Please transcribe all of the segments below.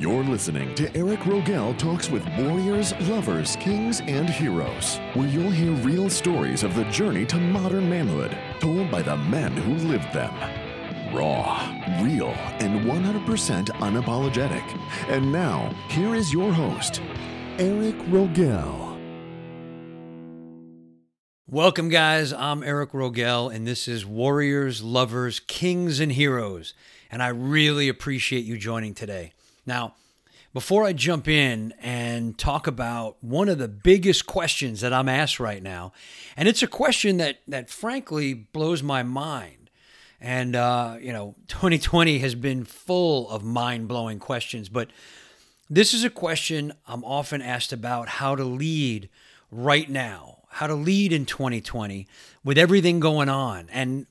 You're listening to Eric Rogell Talks with Warriors, Lovers, Kings, and Heroes, where you'll hear real stories of the journey to modern manhood, told by the men who lived them. Raw, real, and 100% unapologetic. And now, here is your host, Eric Rogell. Welcome, guys. I'm Eric Rogell, and this is Warriors, Lovers, Kings, and Heroes. And I really appreciate you joining today. Now, before I jump in and talk about one of the biggest questions that I'm asked right now, and it's a question that that frankly blows my mind. And uh, you know, 2020 has been full of mind-blowing questions, but this is a question I'm often asked about how to lead right now how to lead in 2020 with everything going on. And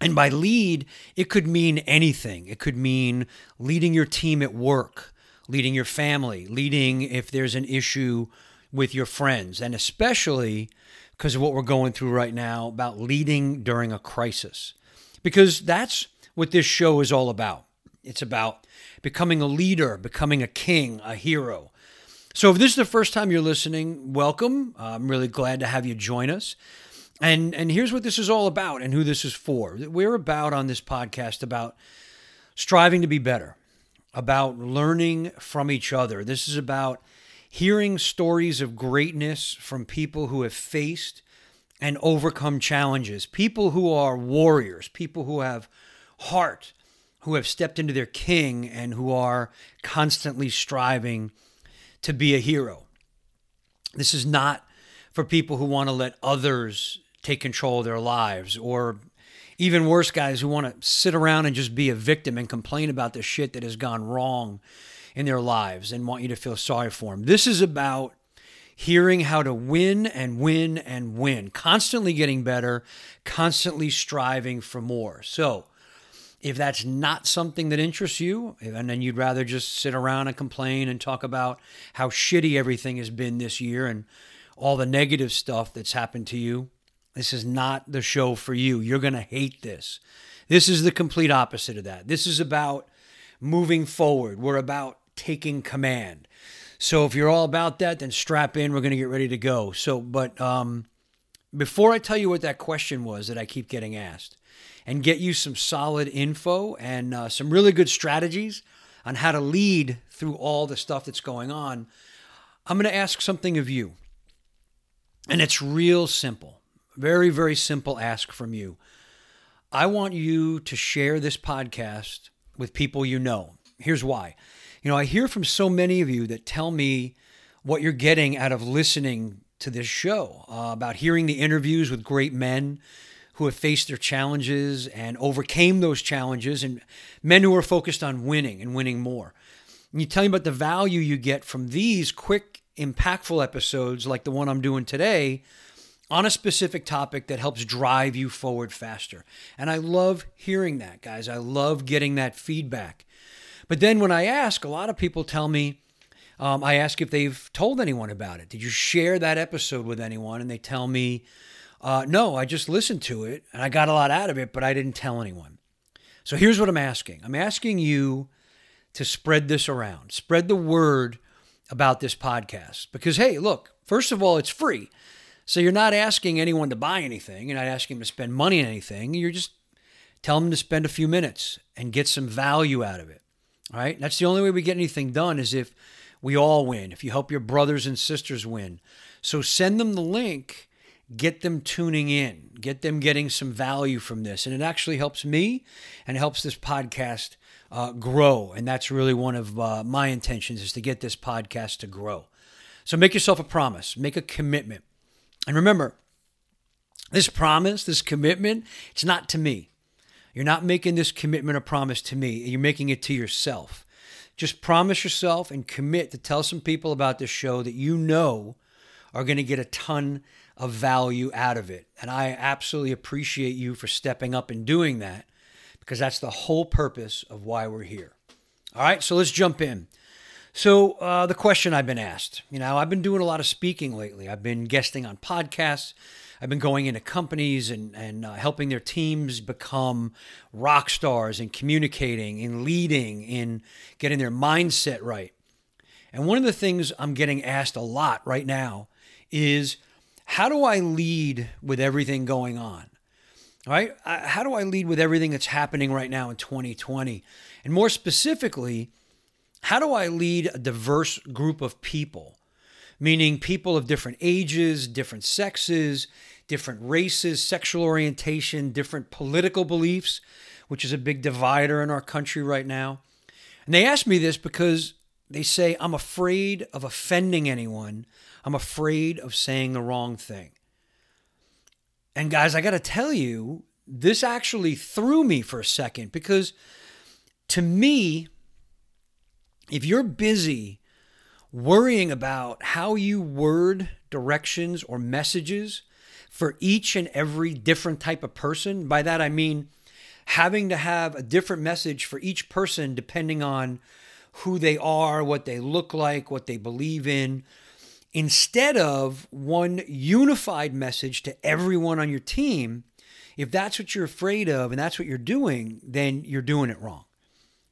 and by lead, it could mean anything. It could mean leading your team at work, leading your family, leading if there's an issue with your friends, and especially because of what we're going through right now about leading during a crisis. Because that's what this show is all about. It's about becoming a leader, becoming a king, a hero, so if this is the first time you're listening, welcome. I'm really glad to have you join us. And and here's what this is all about and who this is for. We're about on this podcast about striving to be better, about learning from each other. This is about hearing stories of greatness from people who have faced and overcome challenges, people who are warriors, people who have heart, who have stepped into their king and who are constantly striving to be a hero. This is not for people who want to let others take control of their lives or even worse guys who want to sit around and just be a victim and complain about the shit that has gone wrong in their lives and want you to feel sorry for them. This is about hearing how to win and win and win, constantly getting better, constantly striving for more. So, if that's not something that interests you, and then you'd rather just sit around and complain and talk about how shitty everything has been this year and all the negative stuff that's happened to you, this is not the show for you. You're going to hate this. This is the complete opposite of that. This is about moving forward. We're about taking command. So if you're all about that, then strap in. We're going to get ready to go. So, but um, before I tell you what that question was that I keep getting asked, and get you some solid info and uh, some really good strategies on how to lead through all the stuff that's going on, I'm going to ask something of you. And it's real simple. Very, very simple ask from you. I want you to share this podcast with people you know. Here's why. You know, I hear from so many of you that tell me what you're getting out of listening to this show, uh, about hearing the interviews with great men who have faced their challenges and overcame those challenges, and men who are focused on winning and winning more. And you tell me about the value you get from these quick, impactful episodes like the one I'm doing today on a specific topic that helps drive you forward faster. And I love hearing that, guys. I love getting that feedback. But then when I ask, a lot of people tell me, um, I ask if they've told anyone about it. Did you share that episode with anyone? And they tell me, uh, no, I just listened to it and I got a lot out of it, but I didn't tell anyone. So here's what I'm asking I'm asking you to spread this around, spread the word about this podcast. Because, hey, look, first of all, it's free. So you're not asking anyone to buy anything, you're not asking them to spend money on anything. You're just telling them to spend a few minutes and get some value out of it. All right. That's the only way we get anything done is if we all win, if you help your brothers and sisters win. So send them the link get them tuning in, get them getting some value from this. And it actually helps me and helps this podcast uh, grow. And that's really one of uh, my intentions is to get this podcast to grow. So make yourself a promise, make a commitment. And remember, this promise, this commitment, it's not to me. You're not making this commitment a promise to me. You're making it to yourself. Just promise yourself and commit to tell some people about this show that you know are going to get a ton of value out of it. And I absolutely appreciate you for stepping up and doing that because that's the whole purpose of why we're here. All right, so let's jump in. So, uh, the question I've been asked, you know, I've been doing a lot of speaking lately. I've been guesting on podcasts. I've been going into companies and, and uh, helping their teams become rock stars and communicating, and leading, in getting their mindset right. And one of the things I'm getting asked a lot right now is how do I lead with everything going on? Right? How do I lead with everything that's happening right now in 2020? And more specifically, how do I lead a diverse group of people? Meaning people of different ages, different sexes, different races, sexual orientation, different political beliefs, which is a big divider in our country right now. And they ask me this because they say, I'm afraid of offending anyone. I'm afraid of saying the wrong thing. And guys, I got to tell you, this actually threw me for a second because to me, if you're busy worrying about how you word directions or messages for each and every different type of person, by that I mean having to have a different message for each person depending on who they are, what they look like, what they believe in, instead of one unified message to everyone on your team. If that's what you're afraid of and that's what you're doing, then you're doing it wrong,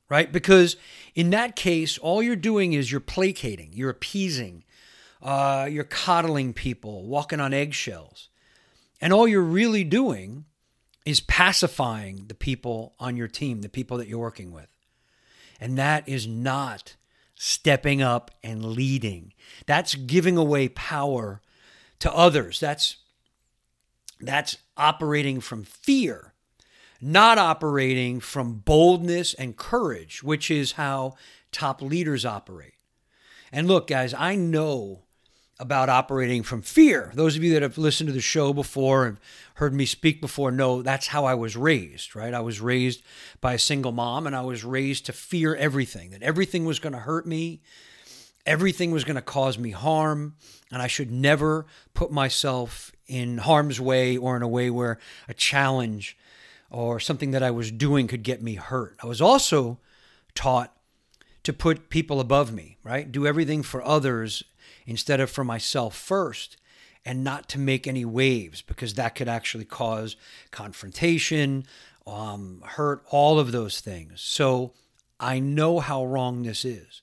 right? Because in that case, all you're doing is you're placating, you're appeasing, uh, you're coddling people, walking on eggshells. And all you're really doing is pacifying the people on your team, the people that you're working with. And that is not stepping up and leading. That's giving away power to others. That's that's operating from fear, not operating from boldness and courage, which is how top leaders operate. And look, guys, I know about operating from fear. Those of you that have listened to the show before and heard me speak before know that's how I was raised, right? I was raised by a single mom and I was raised to fear everything, that everything was going to hurt me, everything was going to cause me harm, and I should never put myself in harm's way or in a way where a challenge or something that I was doing could get me hurt. I was also taught to put people above me, right? Do everything for others instead of for myself first and not to make any waves because that could actually cause confrontation, um, hurt, all of those things. So I know how wrong this is.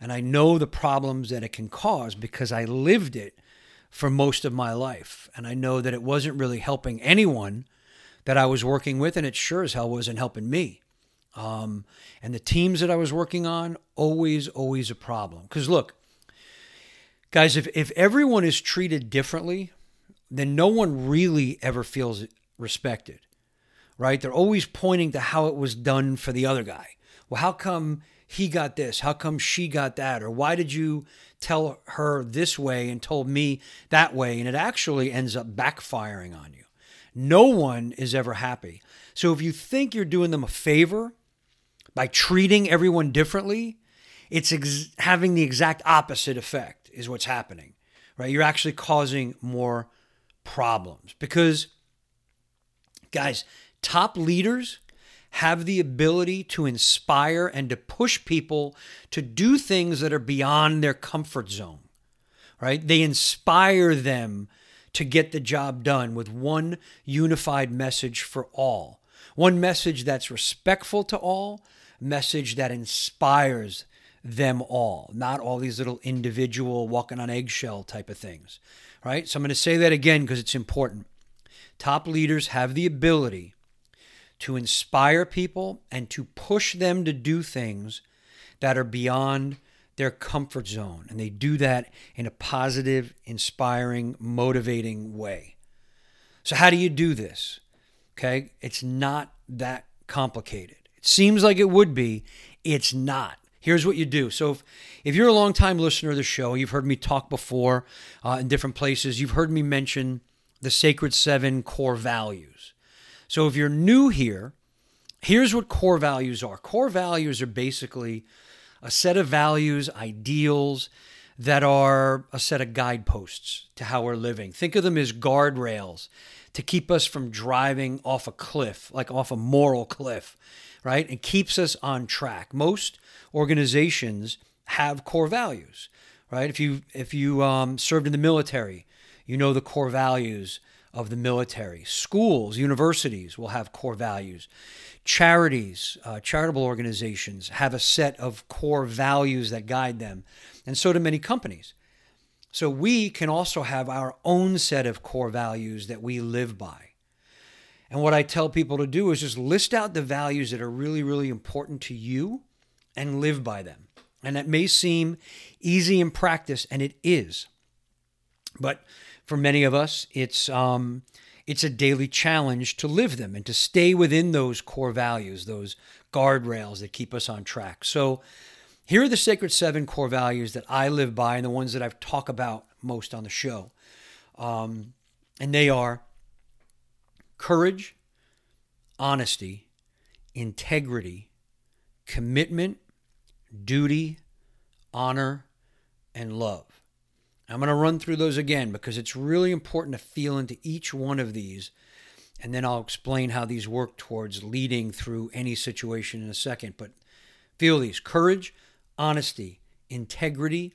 And I know the problems that it can cause because I lived it for most of my life. And I know that it wasn't really helping anyone that I was working with, and it sure as hell wasn't helping me. Um, and the teams that I was working on, always, always a problem. Because look, Guys, if, if everyone is treated differently, then no one really ever feels respected, right? They're always pointing to how it was done for the other guy. Well, how come he got this? How come she got that? Or why did you tell her this way and told me that way? And it actually ends up backfiring on you. No one is ever happy. So if you think you're doing them a favor by treating everyone differently, it's ex- having the exact opposite effect is what's happening, right? You're actually causing more problems because, guys, top leaders have the ability to inspire and to push people to do things that are beyond their comfort zone, right? They inspire them to get the job done with one unified message for all. One message that's respectful to all, message that inspires them all, not all these little individual walking on eggshell type of things, right? So I'm going to say that again because it's important. Top leaders have the ability to inspire people and to push them to do things that are beyond their comfort zone. And they do that in a positive, inspiring, motivating way. So, how do you do this? Okay, it's not that complicated. It seems like it would be, it's not. Here's what you do. So, if, if you're a long-time listener of the show, you've heard me talk before uh, in different places, you've heard me mention the Sacred Seven core values. So, if you're new here, here's what core values are core values are basically a set of values, ideals that are a set of guideposts to how we're living. Think of them as guardrails to keep us from driving off a cliff, like off a moral cliff, right? It keeps us on track. Most organizations have core values, right? If you if you um, served in the military, you know the core values of the military. Schools, universities will have core values. Charities, uh, charitable organizations have a set of core values that guide them, and so do many companies. So we can also have our own set of core values that we live by. And what I tell people to do is just list out the values that are really, really important to you and live by them. And that may seem easy in practice, and it is. But for many of us, it's um, it's a daily challenge to live them and to stay within those core values, those guardrails that keep us on track. So, here are the sacred seven core values that I live by and the ones that I've talked about most on the show. Um, and they are courage, honesty, integrity, commitment, duty, honor, and love. I'm going to run through those again because it's really important to feel into each one of these. And then I'll explain how these work towards leading through any situation in a second. But feel these courage, honesty, integrity,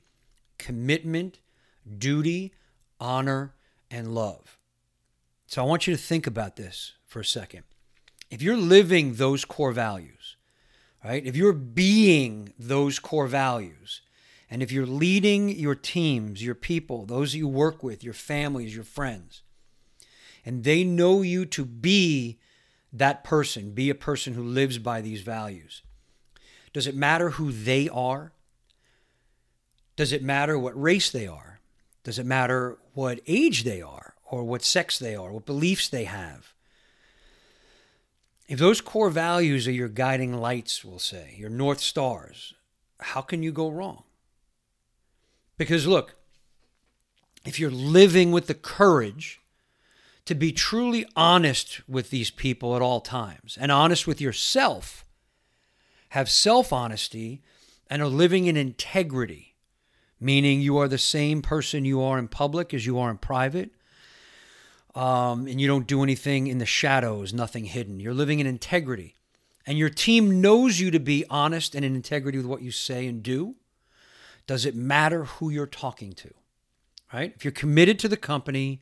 commitment, duty, honor, and love. So I want you to think about this for a second. If you're living those core values, right? If you're being those core values, and if you're leading your teams, your people, those you work with, your families, your friends, and they know you to be that person, be a person who lives by these values, does it matter who they are? Does it matter what race they are? Does it matter what age they are, or what sex they are, what beliefs they have? If those core values are your guiding lights, we'll say, your North Stars, how can you go wrong? Because look, if you're living with the courage to be truly honest with these people at all times and honest with yourself, have self honesty, and are living in integrity, meaning you are the same person you are in public as you are in private. Um, and you don't do anything in the shadows, nothing hidden. You're living in integrity. And your team knows you to be honest and in integrity with what you say and do does it matter who you're talking to? Right? If you're committed to the company,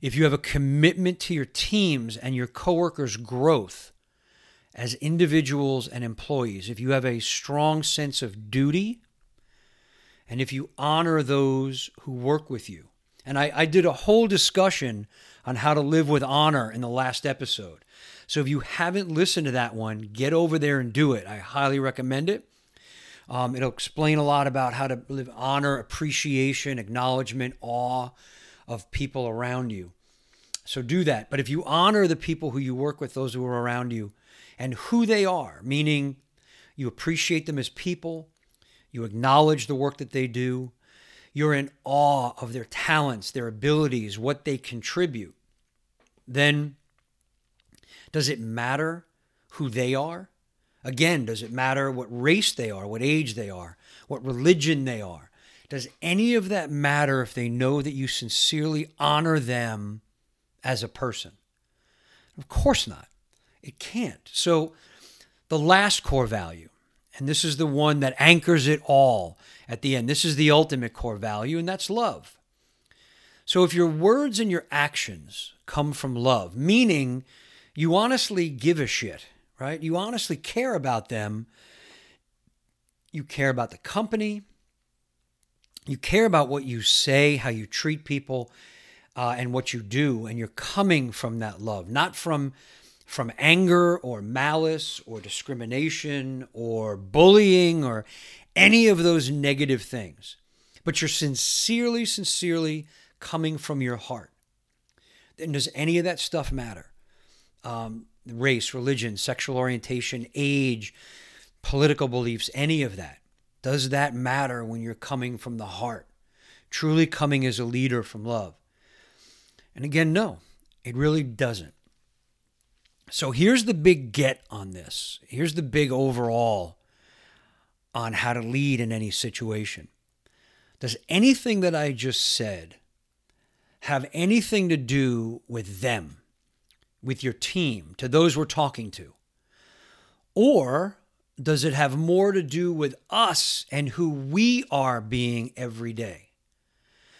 if you have a commitment to your teams and your coworkers' growth as individuals and employees, if you have a strong sense of duty, and if you honor those who work with you. And I, I did a whole discussion on how to live with honor in the last episode. So if you haven't listened to that one, get over there and do it. I highly recommend it. Um, it'll explain a lot about how to live honor, appreciation, acknowledgement, awe of people around you. So do that. But if you honor the people who you work with, those who are around you, and who they are, meaning you appreciate them as people, you acknowledge the work that they do, you're in awe of their talents, their abilities, what they contribute, then does it matter who they are? Again, does it matter what race they are, what age they are, what religion they are? Does any of that matter if they know that you sincerely honor them as a person? Of course not. It can't. So, the last core value, and this is the one that anchors it all at the end, this is the ultimate core value, and that's love. So, if your words and your actions come from love, meaning you honestly give a shit right? You honestly care about them. You care about the company. You care about what you say, how you treat people, uh, and what you do. And you're coming from that love, not from from anger or malice or discrimination or bullying or any of those negative things. But you're sincerely, sincerely coming from your heart. Then does any of that stuff matter? Um, race, religion, sexual orientation, age, political beliefs, any of that. Does that matter when you're coming from the heart? Truly coming as a leader from love? And again, no, it really doesn't. So here's the big get on this. Here's the big overall on how to lead in any situation. Does anything that I just said have anything to do with them? With your team, to those we're talking to? Or does it have more to do with us and who we are being every day?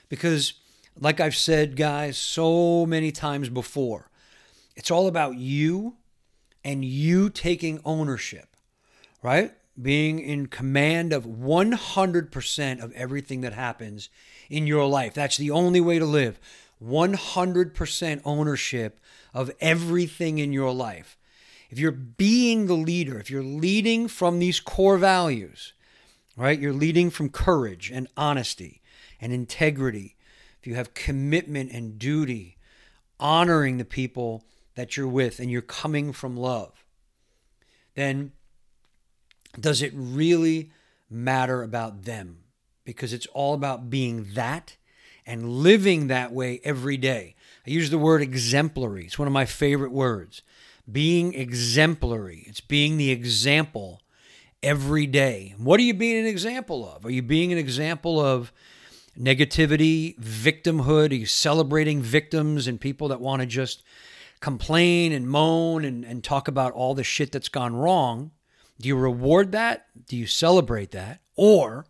Because like I've said, guys, so many times before, it's all about you and you taking ownership, right? Being in command of 100% of everything that happens in your life. That's the only way to live. 100% ownership of everything in your life. If you're being the leader, if you're leading from these core values, right? You're leading from courage and honesty and integrity. If you have commitment and duty, honoring the people that you're with and you're coming from love, then does it really matter about them? Because it's all about being that and living that way every day. I use the word exemplary. It's one of my favorite words. Being exemplary. It's being the example every day. What are you being an example of? Are you being an example of negativity, victimhood? Are you celebrating victims and people that want to just complain and moan and, and talk about all the shit that's gone wrong? Do you reward that? Do you celebrate that? Or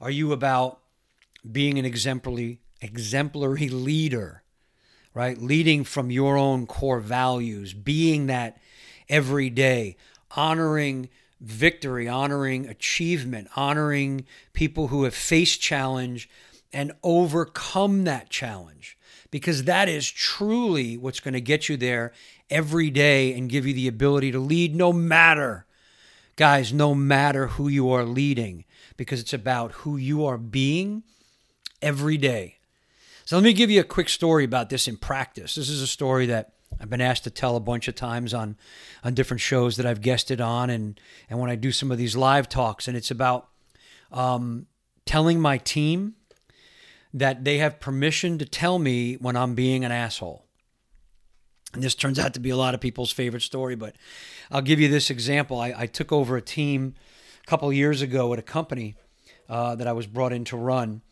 are you about being an exemplary exemplary leader, right? Leading from your own core values, being that every day, honoring victory, honoring achievement, honoring people who have faced challenge and overcome that challenge. Because that is truly what's going to get you there every day and give you the ability to lead no matter, guys, no matter who you are leading, because it's about who you are being every day. So let me give you a quick story about this in practice. This is a story that I've been asked to tell a bunch of times on on different shows that I've guested on, and and when I do some of these live talks, and it's about um, telling my team that they have permission to tell me when I'm being an asshole. And this turns out to be a lot of people's favorite story, but I'll give you this example. I, I took over a team a couple years ago at a company uh, that I was brought in to run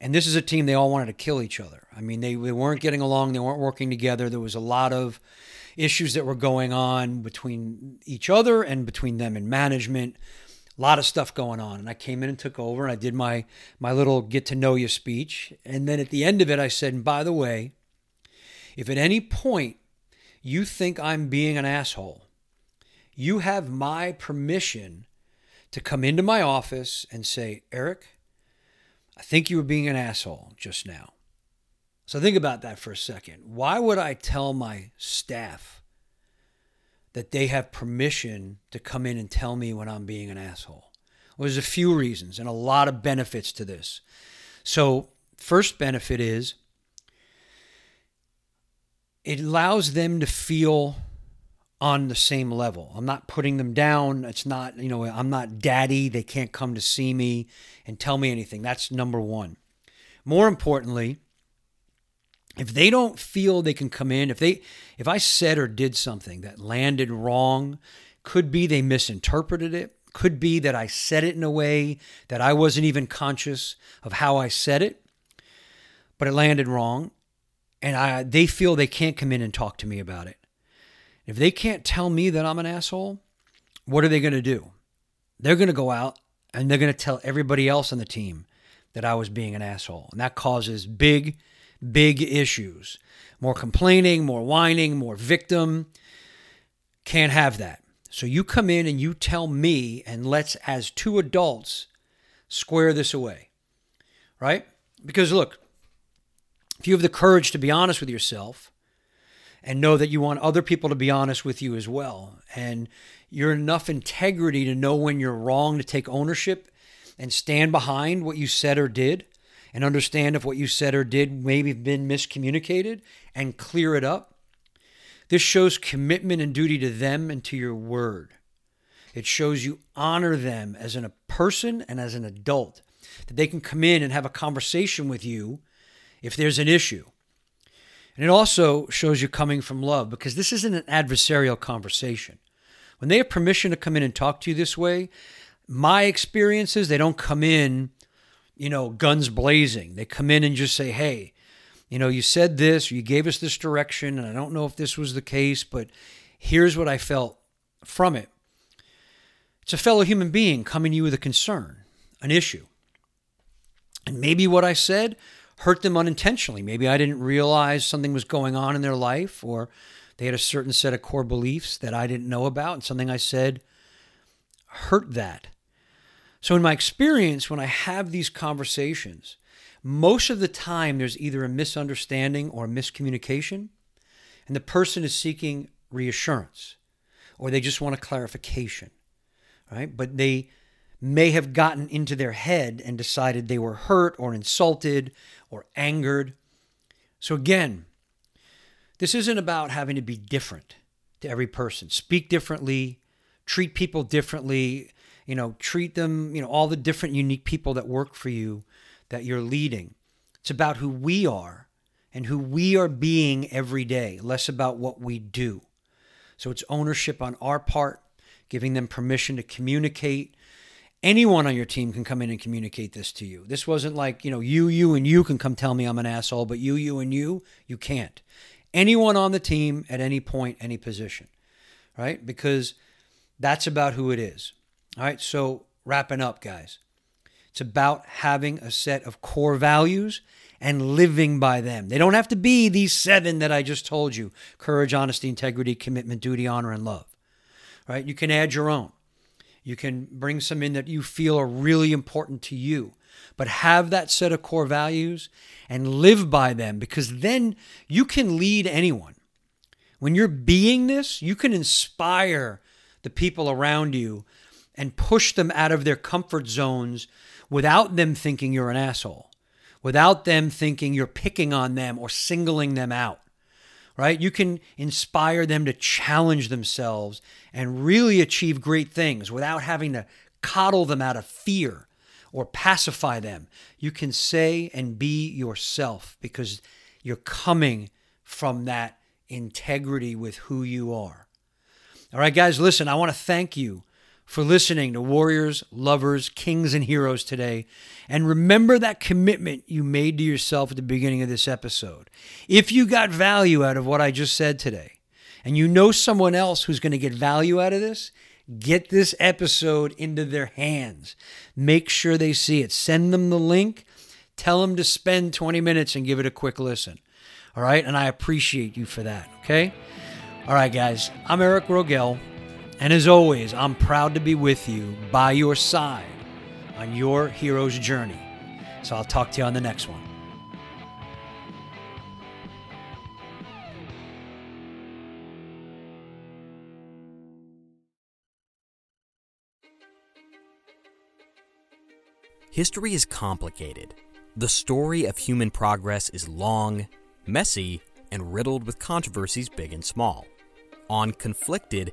and this is a team they all wanted to kill each other. I mean, they, they weren't getting along, they weren't working together. There was a lot of issues that were going on between each other and between them and management. A lot of stuff going on. And I came in and took over and I did my my little get to know you speech. And then at the end of it I said, and by the way, if at any point you think I'm being an asshole, you have my permission to come into my office and say, Eric, I think you were being an asshole just now. So think about that for a second. Why would I tell my staff that they have permission to come in and tell me when I'm being an asshole? Well, there's a few reasons and a lot of benefits to this. So, first benefit is it allows them to feel on the same level. I'm not putting them down. It's not, you know, I'm not daddy. They can't come to see me and tell me anything. That's number one. More importantly, if they don't feel they can come in, if they if I said or did something that landed wrong, could be they misinterpreted it, could be that I said it in a way that I wasn't even conscious of how I said it, but it landed wrong, and I they feel they can't come in and talk to me about it. If they can't tell me that I'm an asshole, what are they going to do? They're going to go out and they're going to tell everybody else on the team that I was being an asshole. And that causes big, big issues. More complaining, more whining, more victim. Can't have that. So you come in and you tell me, and let's, as two adults, square this away. Right? Because look, if you have the courage to be honest with yourself, and know that you want other people to be honest with you as well. And you're enough integrity to know when you're wrong to take ownership and stand behind what you said or did and understand if what you said or did maybe been miscommunicated and clear it up. This shows commitment and duty to them and to your word. It shows you honor them as a person and as an adult, that they can come in and have a conversation with you if there's an issue. And it also shows you coming from love because this isn't an adversarial conversation. When they have permission to come in and talk to you this way, my experiences, they don't come in, you know, guns blazing. They come in and just say, hey, you know, you said this, you gave us this direction, and I don't know if this was the case, but here's what I felt from it. It's a fellow human being coming to you with a concern, an issue. And maybe what I said hurt them unintentionally. Maybe I didn't realize something was going on in their life, or they had a certain set of core beliefs that I didn't know about, and something I said hurt that. So, in my experience, when I have these conversations, most of the time there's either a misunderstanding or miscommunication, and the person is seeking reassurance or they just want a clarification, right? But they may have gotten into their head and decided they were hurt or insulted or angered. So, again, this isn't about having to be different to every person. Speak differently, treat people differently, you know, treat them, you know, all the different unique people that work for you that you're leading. It's about who we are and who we are being every day, less about what we do. So it's ownership on our part, giving them permission to communicate. Anyone on your team can come in and communicate this to you. This wasn't like, you know, you, you, and you can come tell me I'm an asshole, but you, you, and you, you can't. Anyone on the team at any point, any position, right? Because that's about who it is. All right. So wrapping up, guys, it's about having a set of core values and living by them. They don't have to be these seven that I just told you courage, honesty, integrity, commitment, duty, honor, and love. Right? You can add your own. You can bring some in that you feel are really important to you, but have that set of core values and live by them because then you can lead anyone. When you're being this, you can inspire the people around you and push them out of their comfort zones without them thinking you're an asshole without them thinking you're picking on them or singling them out, right? You can inspire them to challenge themselves and really achieve great things without having to coddle them out of fear or pacify them. You can say and be yourself because you're coming from that integrity with who you are. All right, guys, listen, I want to thank you for listening to Warriors, Lovers, Kings, and Heroes today. And remember that commitment you made to yourself at the beginning of this episode. If you got value out of what I just said today, and you know someone else who's going to get value out of this, get this episode into their hands. Make sure they see it. Send them the link. Tell them to spend 20 minutes and give it a quick listen. All right. And I appreciate you for that. Okay. All right, guys. I'm Eric Rogell. And as always, I'm proud to be with you by your side on your hero's journey. So I'll talk to you on the next one. History is complicated. The story of human progress is long, messy, and riddled with controversies big and small. On Conflicted,